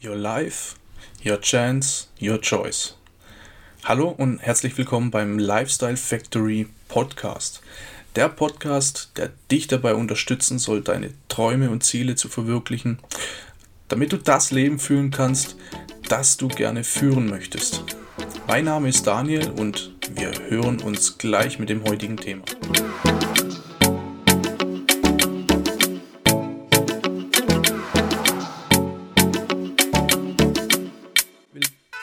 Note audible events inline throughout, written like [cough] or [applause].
Your Life, Your Chance, Your Choice. Hallo und herzlich willkommen beim Lifestyle Factory Podcast. Der Podcast, der dich dabei unterstützen soll, deine Träume und Ziele zu verwirklichen, damit du das Leben führen kannst, das du gerne führen möchtest. Mein Name ist Daniel und wir hören uns gleich mit dem heutigen Thema.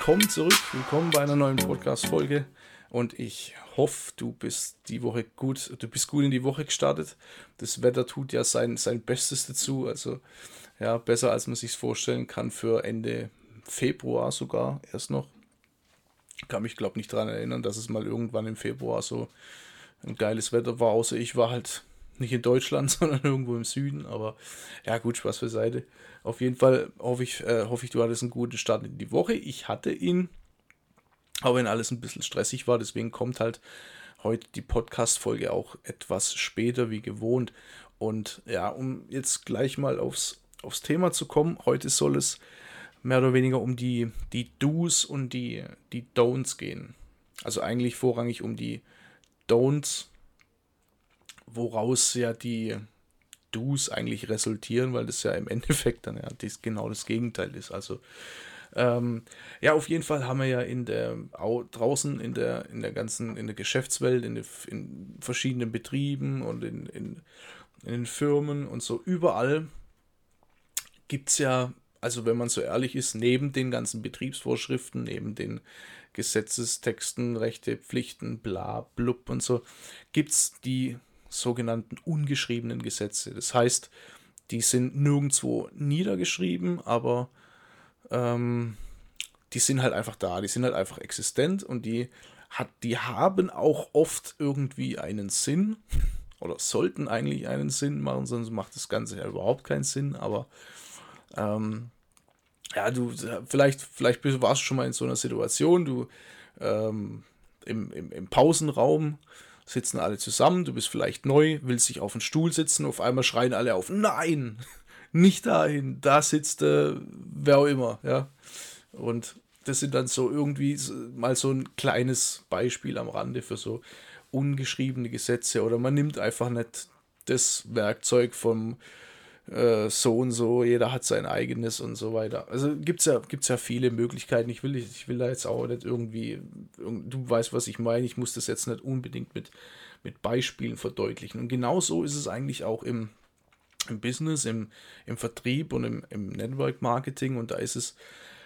Willkommen zurück, willkommen bei einer neuen Podcast-Folge und ich hoffe, du bist die Woche gut, du bist gut in die Woche gestartet. Das Wetter tut ja sein, sein Bestes dazu, also ja, besser als man sich vorstellen kann für Ende Februar sogar erst noch. Ich kann mich, glaube nicht daran erinnern, dass es mal irgendwann im Februar so ein geiles Wetter war, außer ich war halt nicht in Deutschland, [laughs] sondern irgendwo im Süden. Aber ja, gut, Spaß beiseite. Auf jeden Fall hoffe ich, äh, hoffe ich, du hattest einen guten Start in die Woche. Ich hatte ihn, auch wenn alles ein bisschen stressig war. Deswegen kommt halt heute die Podcast-Folge auch etwas später wie gewohnt. Und ja, um jetzt gleich mal aufs, aufs Thema zu kommen, heute soll es mehr oder weniger um die, die Do's und die, die Don'ts gehen. Also eigentlich vorrangig um die Don'ts, woraus ja die Do's eigentlich resultieren, weil das ja im [laughs] Endeffekt dann ja das, genau das Gegenteil ist. Also ähm, ja, auf jeden Fall haben wir ja in der draußen in der in der ganzen in der Geschäftswelt, in, der, in verschiedenen Betrieben und in, in, in den Firmen und so überall gibt es ja also wenn man so ehrlich ist, neben den ganzen Betriebsvorschriften, neben den Gesetzestexten, Rechte, Pflichten, bla, blub und so, gibt es die sogenannten ungeschriebenen Gesetze. Das heißt, die sind nirgendwo niedergeschrieben, aber ähm, die sind halt einfach da, die sind halt einfach existent und die, hat, die haben auch oft irgendwie einen Sinn [laughs] oder sollten eigentlich einen Sinn machen, sonst macht das Ganze ja überhaupt keinen Sinn, aber ähm, ja, du, vielleicht, vielleicht warst du schon mal in so einer Situation, du ähm, im, im, im Pausenraum sitzen alle zusammen, du bist vielleicht neu, willst dich auf den Stuhl sitzen, auf einmal schreien alle auf, nein, [laughs] nicht dahin, da sitzt äh, wer auch immer, ja. Und das sind dann so irgendwie mal so ein kleines Beispiel am Rande für so ungeschriebene Gesetze oder man nimmt einfach nicht das Werkzeug vom äh, so und so, jeder hat sein eigenes und so weiter. Also gibt es ja, gibt's ja viele Möglichkeiten. Ich will, ich will da jetzt auch nicht irgendwie, du weißt, was ich meine, ich muss das jetzt nicht unbedingt mit, mit Beispielen verdeutlichen. Und genau so ist es eigentlich auch im, im Business, im, im Vertrieb und im, im Network Marketing. Und da ist es,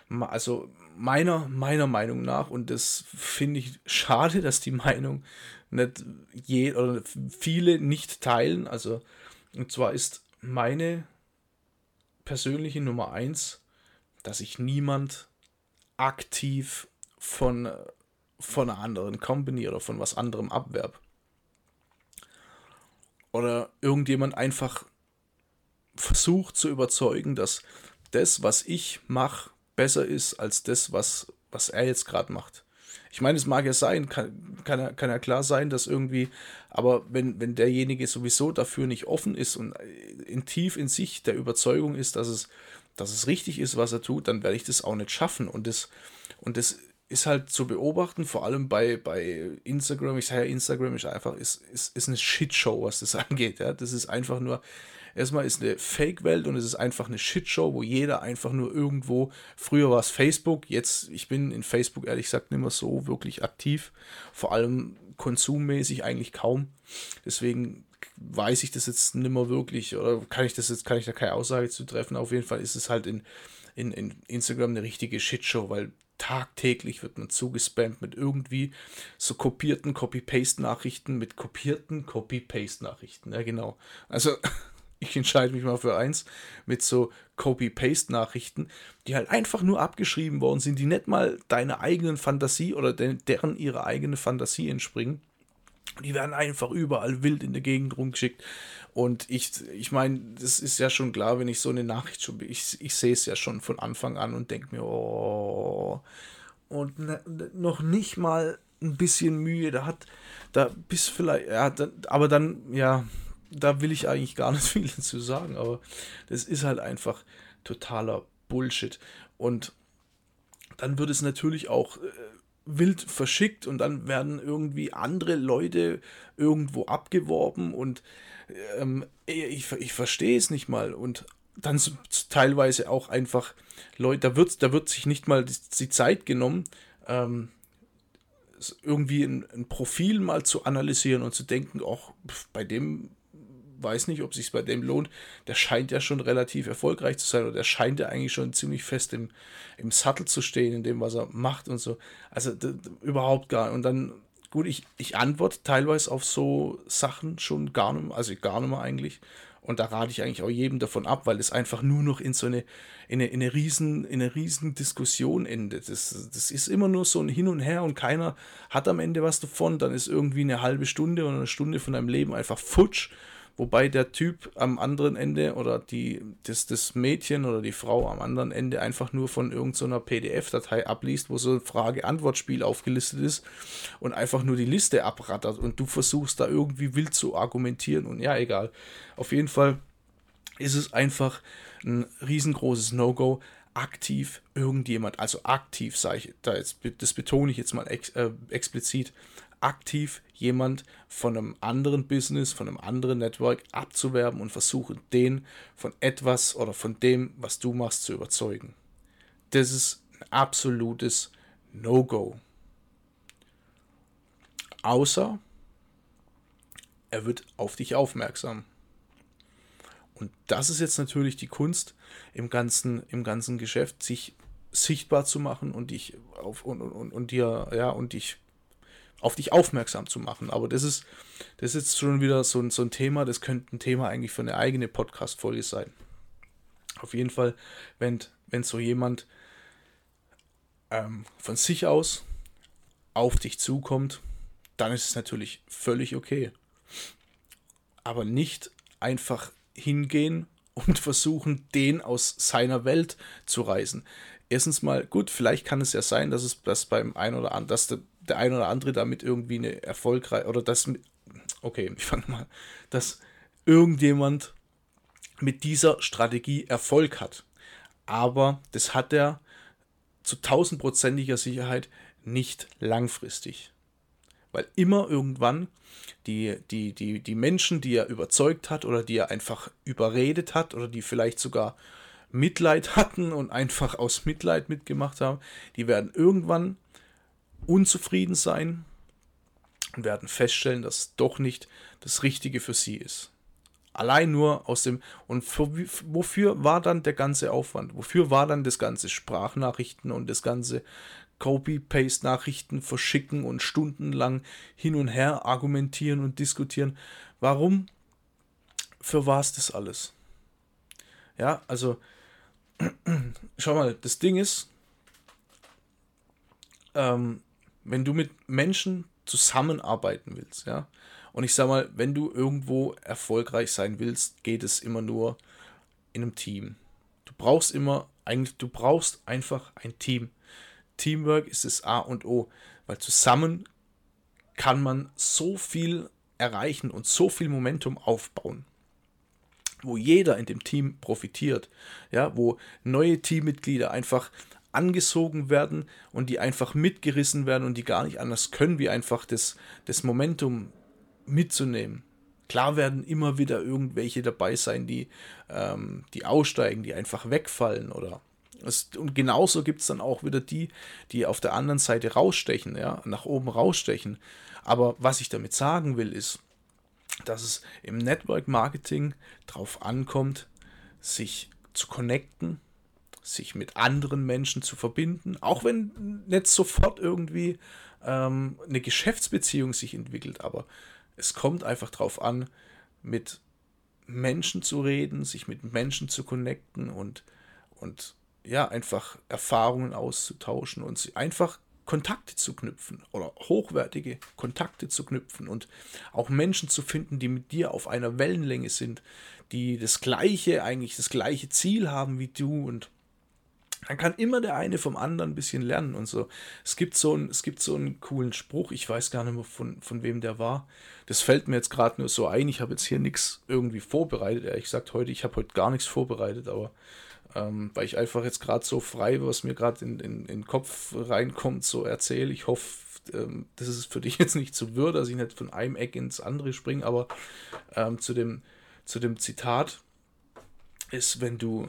also meiner, meiner Meinung nach, und das finde ich schade, [laughs] dass die Meinung nicht je oder viele nicht teilen. Also, und zwar ist meine persönliche Nummer eins, dass ich niemand aktiv von, von einer anderen Company oder von was anderem abwerb. Oder irgendjemand einfach versucht zu überzeugen, dass das, was ich mache, besser ist als das, was, was er jetzt gerade macht. Ich meine, es mag ja sein, kann, kann, ja, kann ja klar sein, dass irgendwie, aber wenn, wenn derjenige sowieso dafür nicht offen ist und in tief in sich der Überzeugung ist, dass es, dass es richtig ist, was er tut, dann werde ich das auch nicht schaffen. Und das, und das ist halt zu beobachten, vor allem bei, bei Instagram. Ich sage ja, Instagram ist einfach, ist, ist, ist eine Shitshow, was das [laughs] angeht. Ja? Das ist einfach nur, Erstmal ist eine Fake-Welt und es ist einfach eine Shitshow, wo jeder einfach nur irgendwo, früher war es Facebook, jetzt, ich bin in Facebook ehrlich gesagt nicht mehr so wirklich aktiv, vor allem konsummäßig eigentlich kaum. Deswegen weiß ich das jetzt nicht mehr wirklich oder kann ich das jetzt, kann ich da keine Aussage zu treffen. Auf jeden Fall ist es halt in, in, in Instagram eine richtige Shitshow, weil tagtäglich wird man zugespammt mit irgendwie so kopierten Copy-Paste-Nachrichten, mit kopierten Copy-Paste-Nachrichten. Ja, genau. Also [laughs] ich entscheide mich mal für eins, mit so Copy-Paste-Nachrichten, die halt einfach nur abgeschrieben worden sind, die nicht mal deiner eigenen Fantasie oder de deren ihre eigene Fantasie entspringen. Die werden einfach überall wild in der Gegend rumgeschickt. Und ich, ich meine, das ist ja schon klar, wenn ich so eine Nachricht schon, ich, ich sehe es ja schon von Anfang an und denke mir, oh, und ne, noch nicht mal ein bisschen Mühe, da hat, da bis vielleicht, ja, da, aber dann, ja, da will ich eigentlich gar nicht [laughs] viel zu sagen, aber das ist halt einfach totaler Bullshit. Und dann wird es natürlich auch äh, wild verschickt und dann werden irgendwie andere Leute irgendwo abgeworben und ähm, ich, ich verstehe es nicht mal. Und dann teilweise auch einfach Leute, da wird, da wird sich nicht mal die, die Zeit genommen, ähm, irgendwie ein, ein, Profil mal zu analysieren und zu denken, auch bei dem weiß nicht, ob sich bei dem lohnt. Der scheint ja schon relativ erfolgreich zu sein oder der scheint ja eigentlich schon ziemlich fest im, im Sattel zu stehen, in dem, was er macht und so. Also überhaupt gar. Und dann, gut, ich, ich antworte teilweise auf so Sachen schon gar nicht mehr, also gar nicht mehr eigentlich. Und da rate ich eigentlich auch jedem davon ab, weil es einfach nur noch in so eine, in eine, in eine, riesen, in eine riesen Diskussion endet. Das, das ist immer nur so ein Hin und Her und keiner hat am Ende was davon. Dann ist irgendwie eine halbe Stunde oder eine Stunde von deinem Leben einfach futsch wobei der Typ am anderen Ende oder die, das, das Mädchen oder die Frau am anderen Ende einfach nur von irgendeiner so PDF-Datei abliest, wo so ein Frage-Antwort-Spiel aufgelistet ist und einfach nur die Liste abrattert und du versuchst da irgendwie wild zu argumentieren und ja, egal. Auf jeden Fall ist es einfach ein riesengroßes No-Go, aktiv irgendjemand, also aktiv sage ich, da jetzt, das betone ich jetzt mal ex, äh, explizit, aktiv jemand von einem anderen Business, von einem anderen Network abzuwerben und versuchen, den von etwas oder von dem, was du machst, zu überzeugen. Das ist ein absolutes No-Go. Außer er wird auf dich aufmerksam. Und das ist jetzt natürlich die Kunst im ganzen, im ganzen Geschäft, sich sichtbar zu machen und dich auf und, und, und dir, ja, und dich auf dich aufmerksam zu machen. Aber das ist, das ist schon wieder so ein, so ein Thema, das könnte ein Thema eigentlich für eine eigene Podcast-Folge sein. Auf jeden Fall, wenn, wenn so jemand ähm, von sich aus auf dich zukommt, dann ist es natürlich völlig okay. Aber nicht einfach hingehen und [laughs] versuchen, den aus seiner Welt zu reißen. Erstens mal, gut, vielleicht kann es ja sein, dass es das beim einen oder anderen, dass der der ein oder andere damit irgendwie eine erfolgreiche oder das okay, [laughs] ich fange mal, dass irgendjemand mit dieser Strategie Erfolg hat. Aber das hat er zu tausendprozentiger Sicherheit nicht langfristig. Weil immer irgendwann die, die, die, die Menschen, die er überzeugt hat oder die er einfach überredet hat oder die vielleicht sogar Mitleid [laughs] hatten und einfach aus Mitleid mitgemacht haben, die werden irgendwann unzufrieden sein und werden feststellen, dass doch nicht das Richtige für sie ist. Allein nur aus dem. Und für, wofür war dann der ganze Aufwand? Wofür war dann das ganze Sprachnachrichten und das ganze Copy-Paste-Nachrichten verschicken und stundenlang hin und her argumentieren und diskutieren? Warum? Für was das alles? Ja, also, [clears throat] schau mal, das Ding ist, ähm, wenn du mit Menschen zusammenarbeiten willst, ja, und ich sag mal, wenn du irgendwo erfolgreich sein willst, geht es immer nur in einem Team. Du brauchst immer, eigentlich, du brauchst einfach ein Team. Teamwork ist das A und O, weil zusammen kann man so viel erreichen und so viel Momentum aufbauen, wo jeder in dem Team profitiert, ja, wo neue Teammitglieder einfach angesogen werden und die einfach mitgerissen werden und die gar nicht anders können, wie einfach das, das Momentum mitzunehmen. Klar werden immer wieder irgendwelche dabei sein, die, ähm, die aussteigen, die einfach wegfallen oder und genauso gibt es dann auch wieder die, die auf der anderen Seite rausstechen, ja, nach oben rausstechen. Aber was ich damit sagen will, ist, dass es im Network Marketing darauf ankommt, sich zu connecten, sich mit anderen Menschen zu verbinden, auch wenn nicht sofort irgendwie ähm, eine Geschäftsbeziehung sich entwickelt, aber es kommt einfach darauf an, mit Menschen zu reden, sich mit Menschen zu connecten und, und ja, einfach Erfahrungen auszutauschen und einfach Kontakte zu knüpfen oder hochwertige Kontakte zu knüpfen und auch Menschen zu finden, die mit dir auf einer Wellenlänge sind, die das gleiche, eigentlich das gleiche Ziel haben wie du und dann kann immer der eine vom anderen ein bisschen lernen und so. Es gibt so, ein, es gibt so einen coolen Spruch, ich weiß gar nicht mehr von, von wem der war. Das fällt mir jetzt gerade nur so ein. Ich habe jetzt hier nichts irgendwie vorbereitet. Ehrlich gesagt, heute, ich habe heute gar nichts vorbereitet, aber ähm, weil ich einfach jetzt gerade so frei, was mir gerade in, in, in den Kopf reinkommt, so erzähle. Ich hoffe, ähm, das ist für [laughs] dich jetzt nicht zu wirr, dass ich nicht von einem Eck ins andere springe, aber ähm, zu, dem, zu dem Zitat ist, wenn du,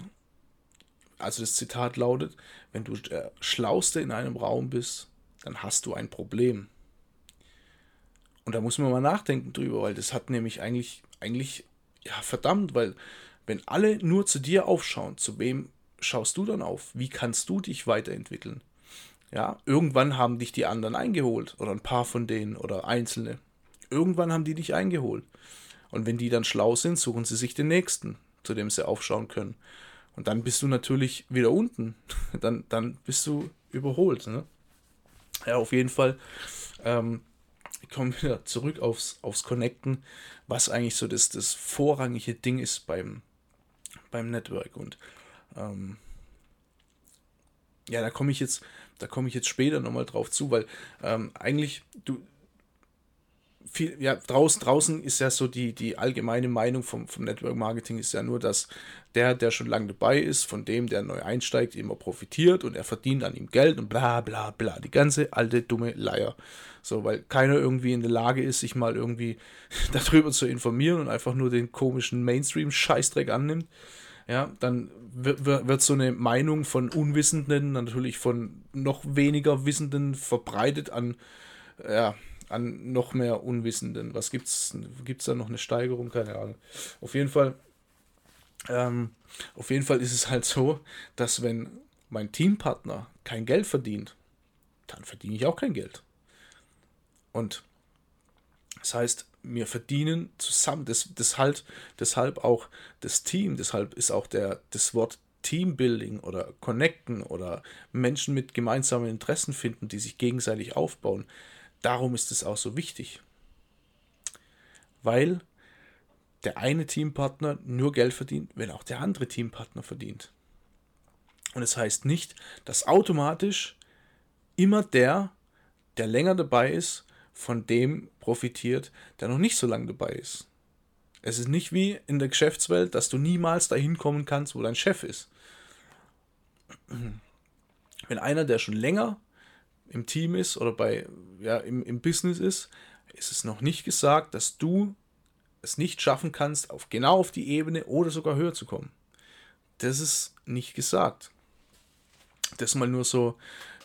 also das Zitat lautet, wenn du der Schlauste in einem Raum bist, dann hast du ein Problem. Und da muss man mal nachdenken drüber, weil das hat nämlich eigentlich, eigentlich, ja, verdammt, weil wenn alle nur zu dir aufschauen, zu wem schaust du dann auf? Wie kannst du dich weiterentwickeln? Ja, irgendwann haben dich die anderen eingeholt oder ein paar von denen oder einzelne. Irgendwann haben die dich eingeholt. Und wenn die dann schlau sind, suchen sie sich den nächsten, zu dem sie aufschauen können. Und dann bist du natürlich wieder unten. [laughs] Dann, dann bist du überholt. Ne? Ja, auf jeden Fall. Ähm, kommen wieder zurück aufs, aufs Connecten, was eigentlich so das, das vorrangige Ding ist beim, beim Network. Und ähm, ja, da komme ich jetzt, da komme ich jetzt später nochmal drauf zu, weil ähm, eigentlich du viel, ja, draußen, draußen ist ja so die, die allgemeine Meinung vom, vom Network Marketing ist ja nur, dass der, der schon lange dabei ist, von dem, der neu einsteigt, immer profitiert und er verdient an ihm Geld und bla bla bla. Die ganze alte dumme Leier. So, weil keiner irgendwie in der Lage ist, sich mal irgendwie [laughs] darüber zu informieren und einfach nur den komischen Mainstream-Scheißdreck annimmt. Ja, dann wird, wird so eine Meinung von Unwissenden, natürlich von noch weniger Wissenden verbreitet an, ja, an noch mehr Unwissenden. Was gibt's? Gibt's da noch eine Steigerung? Keine Ahnung. Auf jeden Fall, ähm, auf jeden Fall ist es halt so, dass wenn mein Teampartner kein Geld verdient, dann verdiene ich auch kein Geld. Und das heißt, wir verdienen zusammen, das, deshalb, deshalb auch das Team, deshalb ist auch der, das Wort Teambuilding oder Connecten oder Menschen mit gemeinsamen Interessen finden, die sich gegenseitig aufbauen. Darum ist es auch so wichtig. Weil der eine Teampartner nur Geld verdient, wenn auch der andere Teampartner verdient. Und es das heißt nicht, dass automatisch immer der, der länger dabei ist, von dem profitiert, der noch nicht so lange dabei ist. Es ist nicht wie in der Geschäftswelt, dass du niemals dahin kommen kannst, wo dein Chef ist. Wenn einer, der schon länger im Team ist oder bei, ja, im, im Business ist, ist es noch nicht gesagt, dass du es nicht schaffen kannst, auf genau auf die Ebene oder sogar höher zu kommen. Das ist nicht gesagt. Das mal nur so,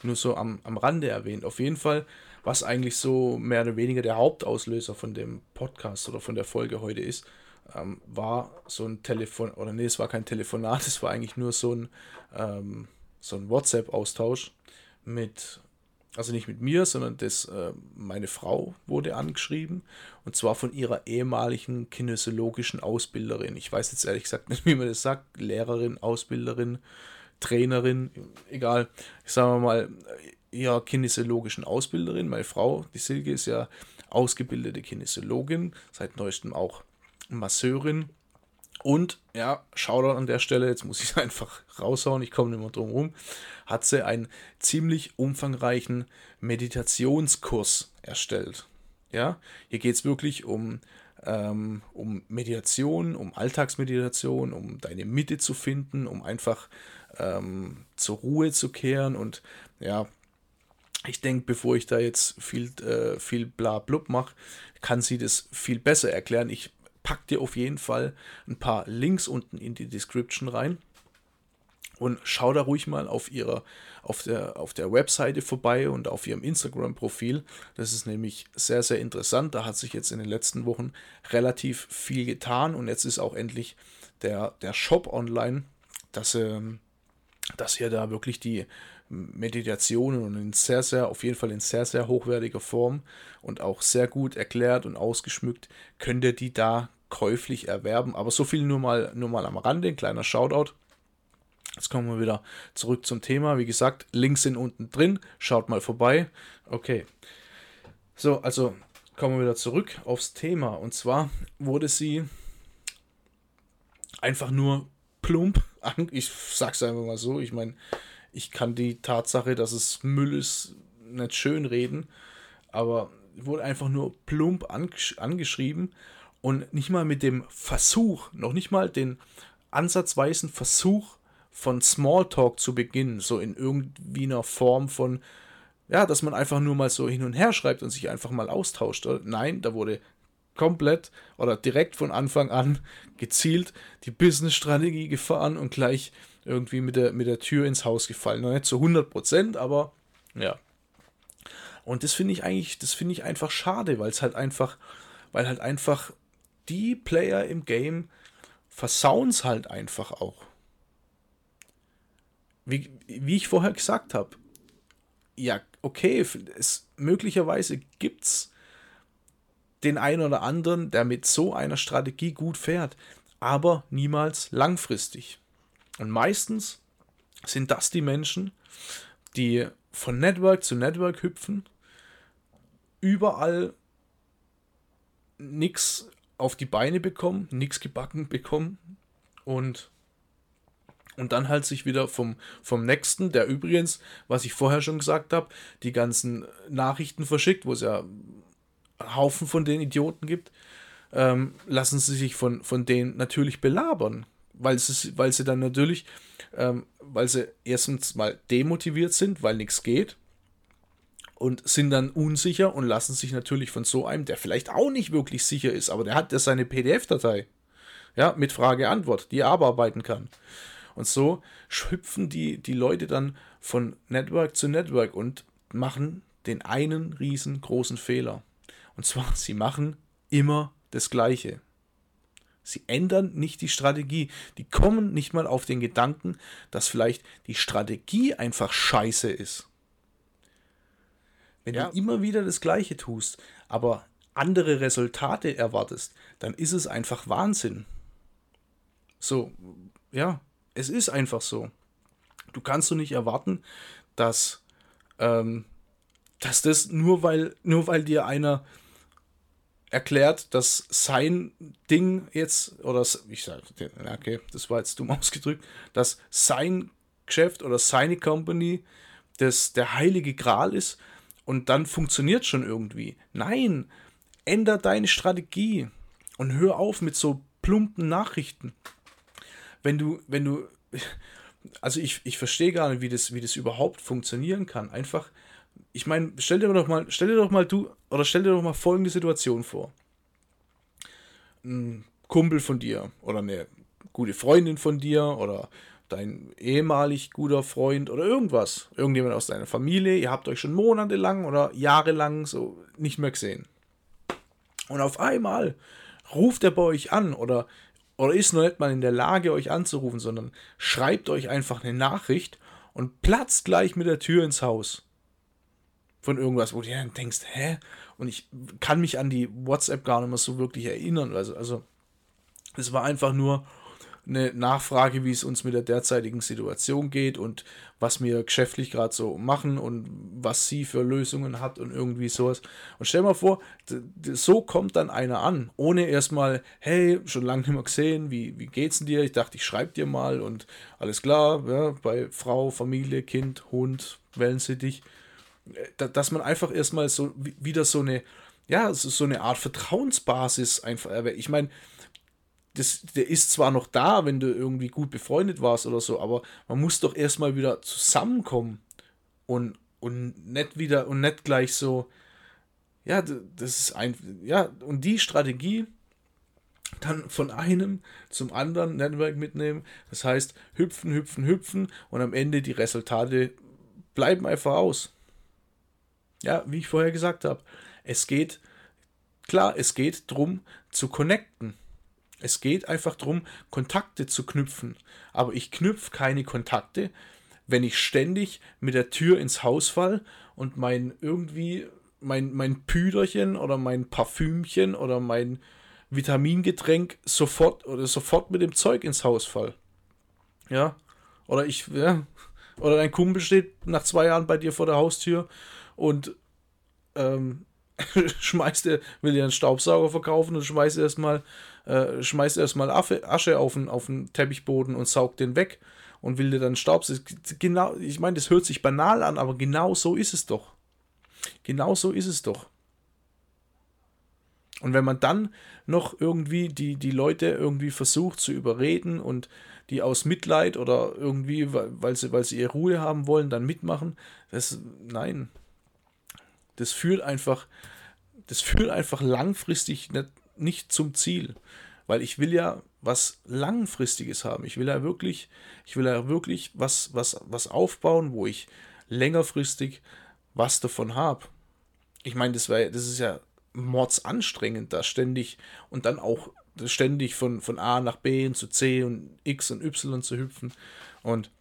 nur so am, am Rande erwähnt. Auf jeden Fall was eigentlich so mehr oder weniger der Hauptauslöser von dem Podcast oder von der Folge heute ist, ähm, war so ein Telefon, oder nee, es war kein Telefonat, [laughs] es war eigentlich nur so ein, ähm, so ein WhatsApp-Austausch mit, also nicht mit mir, sondern das, äh, meine Frau wurde angeschrieben und zwar von ihrer ehemaligen kinesiologischen Ausbilderin. Ich weiß jetzt ehrlich gesagt nicht, [laughs] wie man das sagt, Lehrerin, Ausbilderin, Trainerin, egal. Ich sage mal, ihrer kinesiologischen Ausbilderin. Meine Frau, die Silke, ist ja ausgebildete Kinesiologin, seit neuestem auch Masseurin. Und ja, Shoutout an der Stelle, jetzt muss ich [laughs] einfach raushauen, ich komme nicht mehr drum rum, hat sie einen ziemlich umfangreichen Meditationskurs erstellt. Ja, hier geht es wirklich um, ähm, um Meditation, um Alltagsmeditation, um deine Mitte zu finden, um einfach ähm, zur Ruhe zu kehren und ja, ich denke, bevor ich da jetzt viel, äh, viel bla blub mache, kann sie das viel besser erklären. Ich packe dir auf jeden Fall ein paar Links unten in die Description rein. Und schau da ruhig mal auf ihrer, auf der, auf der Webseite vorbei und auf ihrem Instagram-Profil. Das ist nämlich sehr, sehr interessant. Da hat sich jetzt in den letzten Wochen relativ viel getan und jetzt ist auch endlich der, der Shop online, dass, ähm, dass ihr da wirklich die Meditationen und in sehr, sehr, auf jeden Fall in sehr, sehr hochwertiger Form und auch sehr gut erklärt und ausgeschmückt, könnt ihr die da käuflich erwerben. Aber so viel nur mal, nur mal am Rande, ein kleiner Shoutout. Jetzt kommen wir wieder zurück zum Thema. Wie gesagt, Links sind unten drin. Schaut mal vorbei. Okay. So, also kommen wir wieder zurück aufs Thema. Und zwar wurde sie einfach nur plump. [laughs] Ich sag's einfach mal so. Ich meine, ich kann die Tatsache, dass es Müll ist, nicht schön reden, aber wurde einfach nur plump angesch angeschrieben und nicht mal mit dem Versuch, noch nicht mal den ansatzweisen Versuch von Smalltalk zu beginnen, so in irgendwie einer Form von, ja, dass man einfach nur mal so hin und her schreibt und sich einfach mal austauscht. Nein, da wurde komplett oder direkt von Anfang an [laughs] gezielt die Business-Strategie gefahren und gleich irgendwie mit der, mit der Tür ins Haus gefallen. Noch nicht zu 100 Prozent, aber ja. Und das finde ich eigentlich, das finde ich einfach schade, weil es halt einfach, weil halt einfach die Player im Game versauen es halt einfach auch. Wie, wie ich vorher gesagt habe, ja, okay, es, möglicherweise gibt es den einen oder anderen, der mit so einer Strategie gut fährt, aber niemals langfristig. Und meistens sind das die Menschen, die von Network zu Network hüpfen, überall nichts auf die Beine bekommen, nichts gebacken bekommen und und dann halt sich wieder vom, vom nächsten, der übrigens, was ich vorher schon gesagt habe, die ganzen Nachrichten verschickt, wo es ja Haufen von den Idioten gibt, ähm, lassen sie sich von, von denen natürlich belabern. Weil sie, weil sie dann natürlich, ähm, weil sie erstens mal demotiviert sind, weil nichts geht und sind dann unsicher und lassen sich natürlich von so einem, der vielleicht auch nicht wirklich sicher ist, aber der hat ja seine PDF-Datei, ja, mit Frage-Antwort, die er abarbeiten kann. Und so hüpfen die, die Leute dann von Network zu Network und machen den einen riesengroßen Fehler. Und zwar, [laughs] sie machen immer das Gleiche. Sie ändern nicht die Strategie. Die kommen nicht mal auf den Gedanken, dass vielleicht die Strategie einfach scheiße ist. Wenn ja. du immer wieder das Gleiche tust, aber andere Resultate erwartest, dann ist es einfach Wahnsinn. So, ja, es ist einfach so. Du kannst du nicht erwarten, dass, ähm, dass das nur weil, nur weil dir einer erklärt, dass sein Ding jetzt, oder ich sage, okay, das war jetzt dumm [laughs] ausgedrückt, dass sein Geschäft oder seine Company das der heilige Gral ist und dann funktioniert schon irgendwie. Nein, änder deine Strategie und hör auf mit so plumpen Nachrichten. Wenn du, wenn du, [laughs] also ich, ich verstehe gar nicht, wie das, wie das überhaupt funktionieren kann. Einfach, ich meine, stell dir doch mal, stell dir doch mal du, oder stell dir doch mal folgende Situation vor. Ein Kumpel von dir oder eine gute Freundin von dir oder dein ehemalig guter Freund oder irgendwas, irgendjemand aus deiner Familie, ihr habt euch schon monatelang oder jahrelang so nicht mehr gesehen. Und auf einmal ruft er bei euch an oder, oder ist noch nicht mal in der Lage, euch anzurufen, sondern schreibt euch einfach eine Nachricht und platzt gleich mit der Tür ins Haus von irgendwas, wo du dann denkst, hä? Und ich kann mich an die WhatsApp gar nicht mehr so wirklich erinnern. Also, also es war einfach nur eine Nachfrage, wie es uns mit der derzeitigen Situation geht und was wir geschäftlich gerade so machen und was sie für Lösungen hat und irgendwie sowas. Und stell mal vor, so kommt dann einer an, ohne erstmal, hey, schon lange nicht mehr gesehen, wie, wie geht's denn dir? Ich dachte, ich schreibe dir mal und alles klar, ja, bei Frau, Familie, Kind, Hund, Wellensittich dass man einfach erstmal so wieder so eine, ja, so eine Art Vertrauensbasis einfach erwähnt. Ich meine, das, der ist zwar noch da, wenn du irgendwie gut befreundet warst oder so, aber man muss doch erstmal wieder zusammenkommen und, und nicht wieder und nicht gleich so, ja, das ist ein, ja, und die Strategie dann von einem zum anderen Network mitnehmen, das heißt hüpfen, hüpfen, hüpfen und am Ende die Resultate bleiben einfach aus. Ja, wie ich vorher gesagt habe, es geht, klar, es geht darum zu connecten. Es geht einfach darum, Kontakte zu knüpfen. Aber ich knüpfe keine Kontakte, wenn ich ständig mit der Tür ins Haus fall und mein irgendwie mein, mein Püderchen oder mein Parfümchen oder mein Vitamingetränk sofort oder sofort mit dem Zeug ins Haus fall. Ja. Oder ich, ja. Oder dein Kumpel steht nach zwei Jahren bei dir vor der Haustür und ähm, [laughs] schmeißt er, will er einen Staubsauger verkaufen und schmeißt erstmal äh, schmeißt erstmal Asche auf den, auf den Teppichboden und saugt den weg und will dir dann Staub. Genau, ich meine, das hört sich banal an, aber genau so ist es doch. Genau so ist es doch. Und wenn man dann noch irgendwie die, die Leute irgendwie versucht zu überreden und die aus Mitleid oder irgendwie, weil sie, weil sie ihre Ruhe haben wollen, dann mitmachen, das, nein. Das führt einfach, das führt einfach langfristig nicht, nicht zum Ziel. Weil ich will ja was Langfristiges haben. Ich will ja wirklich, ich will ja wirklich was, was, was aufbauen, wo ich längerfristig was davon habe. Ich meine, das, das ist ja mordsanstrengend, da ständig und dann auch ständig von, von A nach B und zu C und X und Y zu hüpfen und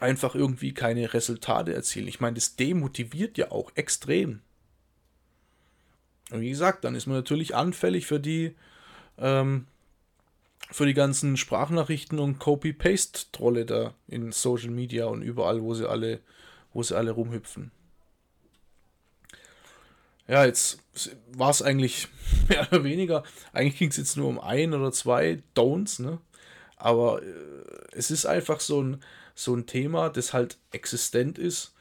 einfach irgendwie keine Resultate erzielen. Ich meine, das demotiviert ja auch extrem. Und wie gesagt, dann ist man natürlich anfällig für die, ähm, für die ganzen Sprachnachrichten und Copy-Paste-Trolle da in Social Media und überall, wo sie alle, wo sie alle rumhüpfen. Ja, jetzt war es eigentlich [laughs] mehr oder weniger. Eigentlich ging es jetzt nur um ein oder zwei Don'ts, ne? Aber äh, es ist einfach so ein, so ein Thema, das halt existent ist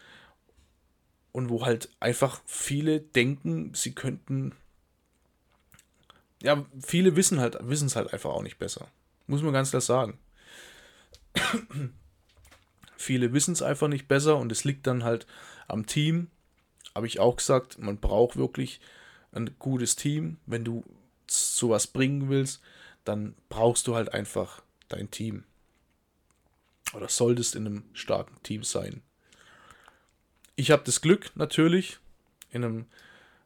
und wo halt einfach viele denken, sie könnten. Ja, viele wissen halt, wissen es halt einfach auch nicht besser. Muss man ganz klar sagen. [clears throat] viele wissen es einfach nicht besser und es liegt dann halt am Team, habe ich auch gesagt, man braucht wirklich ein gutes Team. Wenn du sowas bringen willst, dann brauchst du halt einfach dein Team. Oder solltest in einem starken Team sein. Ich habe das Glück natürlich, in einem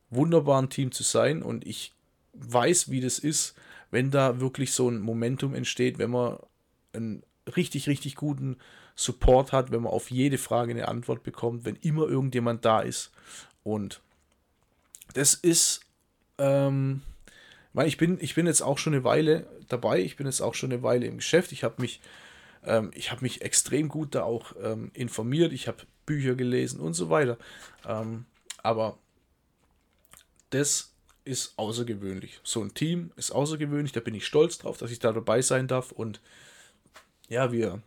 wunderbaren Team zu sein und ich weiß, wie das ist, wenn da wirklich so ein Momentum entsteht, wenn man einen richtig, richtig guten Support hat, wenn man auf jede Frage eine Antwort bekommt, wenn immer irgendjemand da ist. Und das ist, ähm, ich bin, ich bin jetzt auch schon eine Weile dabei, ich bin jetzt auch schon eine Weile im Geschäft. Ich habe mich, ähm, ich habe mich extrem gut da auch ähm, informiert, ich habe Bücher gelesen und so weiter. Ähm, aber das ist außergewöhnlich. So ein Team ist außergewöhnlich, da bin ich stolz drauf, dass ich da dabei sein darf. Und ja, wir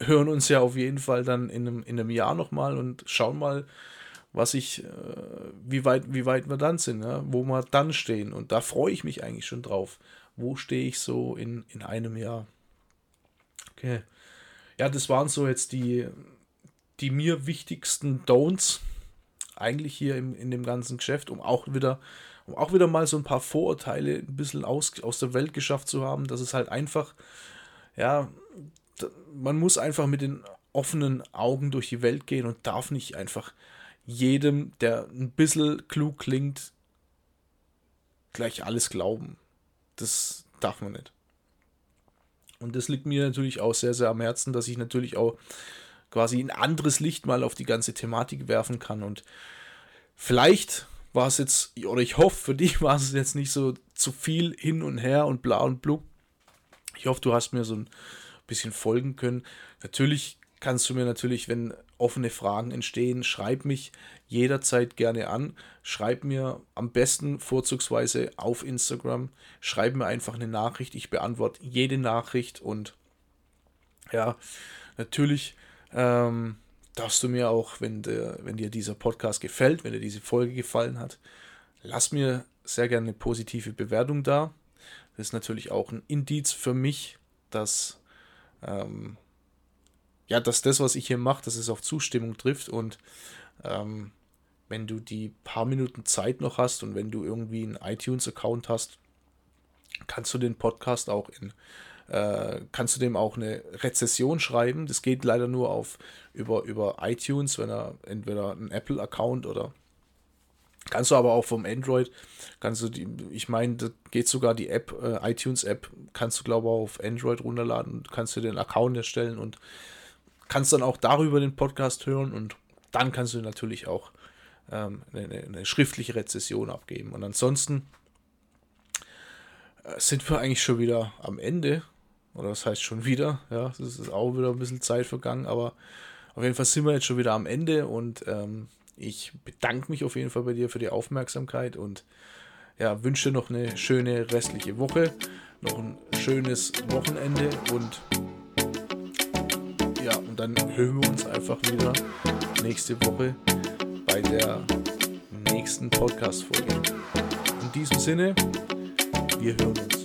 hören uns ja auf jeden Fall dann in einem, in einem Jahr nochmal und schauen mal, was ich, äh, wie weit, wie weit wir dann sind, ja? wo wir dann stehen. Und da freue ich mich eigentlich schon drauf. Wo stehe ich so in, in einem Jahr? Okay. Ja, das waren so jetzt die, die mir wichtigsten Don'ts eigentlich hier im, in dem ganzen Geschäft, um auch wieder, um auch wieder mal so ein paar Vorurteile ein bisschen aus, aus der Welt geschafft zu haben, dass es halt einfach, ja, man muss einfach mit den offenen Augen durch die Welt gehen und darf nicht einfach jedem, der ein bisschen klug klingt, gleich alles glauben. Das darf man nicht. Und das liegt mir natürlich auch sehr, sehr am Herzen, dass ich natürlich auch quasi ein anderes Licht mal auf die ganze Thematik werfen kann. Und vielleicht war es jetzt, oder ich hoffe, für dich [laughs] war es jetzt nicht so zu viel hin und her und bla und blub. Ich hoffe, du hast mir so ein bisschen folgen können. Natürlich kannst du mir natürlich, wenn offene Fragen entstehen, schreib mich jederzeit gerne an. Schreib mir am besten vorzugsweise auf Instagram. Schreib mir einfach eine Nachricht. Ich beantworte jede Nachricht und ja, natürlich ähm, darfst du mir auch, wenn, der, wenn dir dieser Podcast gefällt, wenn dir diese Folge gefallen hat, lass mir sehr gerne eine positive Bewertung da. Das ist natürlich auch ein Indiz für mich, dass ähm, ja, dass das, was ich hier mache, dass es auf Zustimmung trifft und ähm, wenn du die paar Minuten Zeit noch hast und wenn du irgendwie einen iTunes-Account hast, kannst du den Podcast auch in, äh, kannst du dem auch eine Rezession schreiben. Das geht leider nur auf über, über iTunes, wenn er entweder einen Apple-Account oder Kannst du aber auch vom Android, kannst du die, ich meine, da geht sogar die App, äh, iTunes-App, kannst du glaube ich auf Android runterladen kannst du den Account erstellen und kannst dann auch darüber den Podcast hören und dann kannst du natürlich auch ähm, eine, eine, schriftliche Rezession abgeben. Und ansonsten äh, sind wir eigentlich schon wieder am Ende. Oder das heißt schon wieder, ja, es ist auch wieder ein bisschen Zeit vergangen, aber auf jeden Fall sind wir jetzt schon wieder am Ende und ähm, ich bedanke mich auf jeden Fall bei dir für die Aufmerksamkeit und ja, wünsche noch eine schöne restliche Woche, noch ein schönes Wochenende und ja, und dann hören wir uns einfach wieder nächste Woche bei der nächsten Podcast-Folge. In in diesem Sinne, wir hören uns.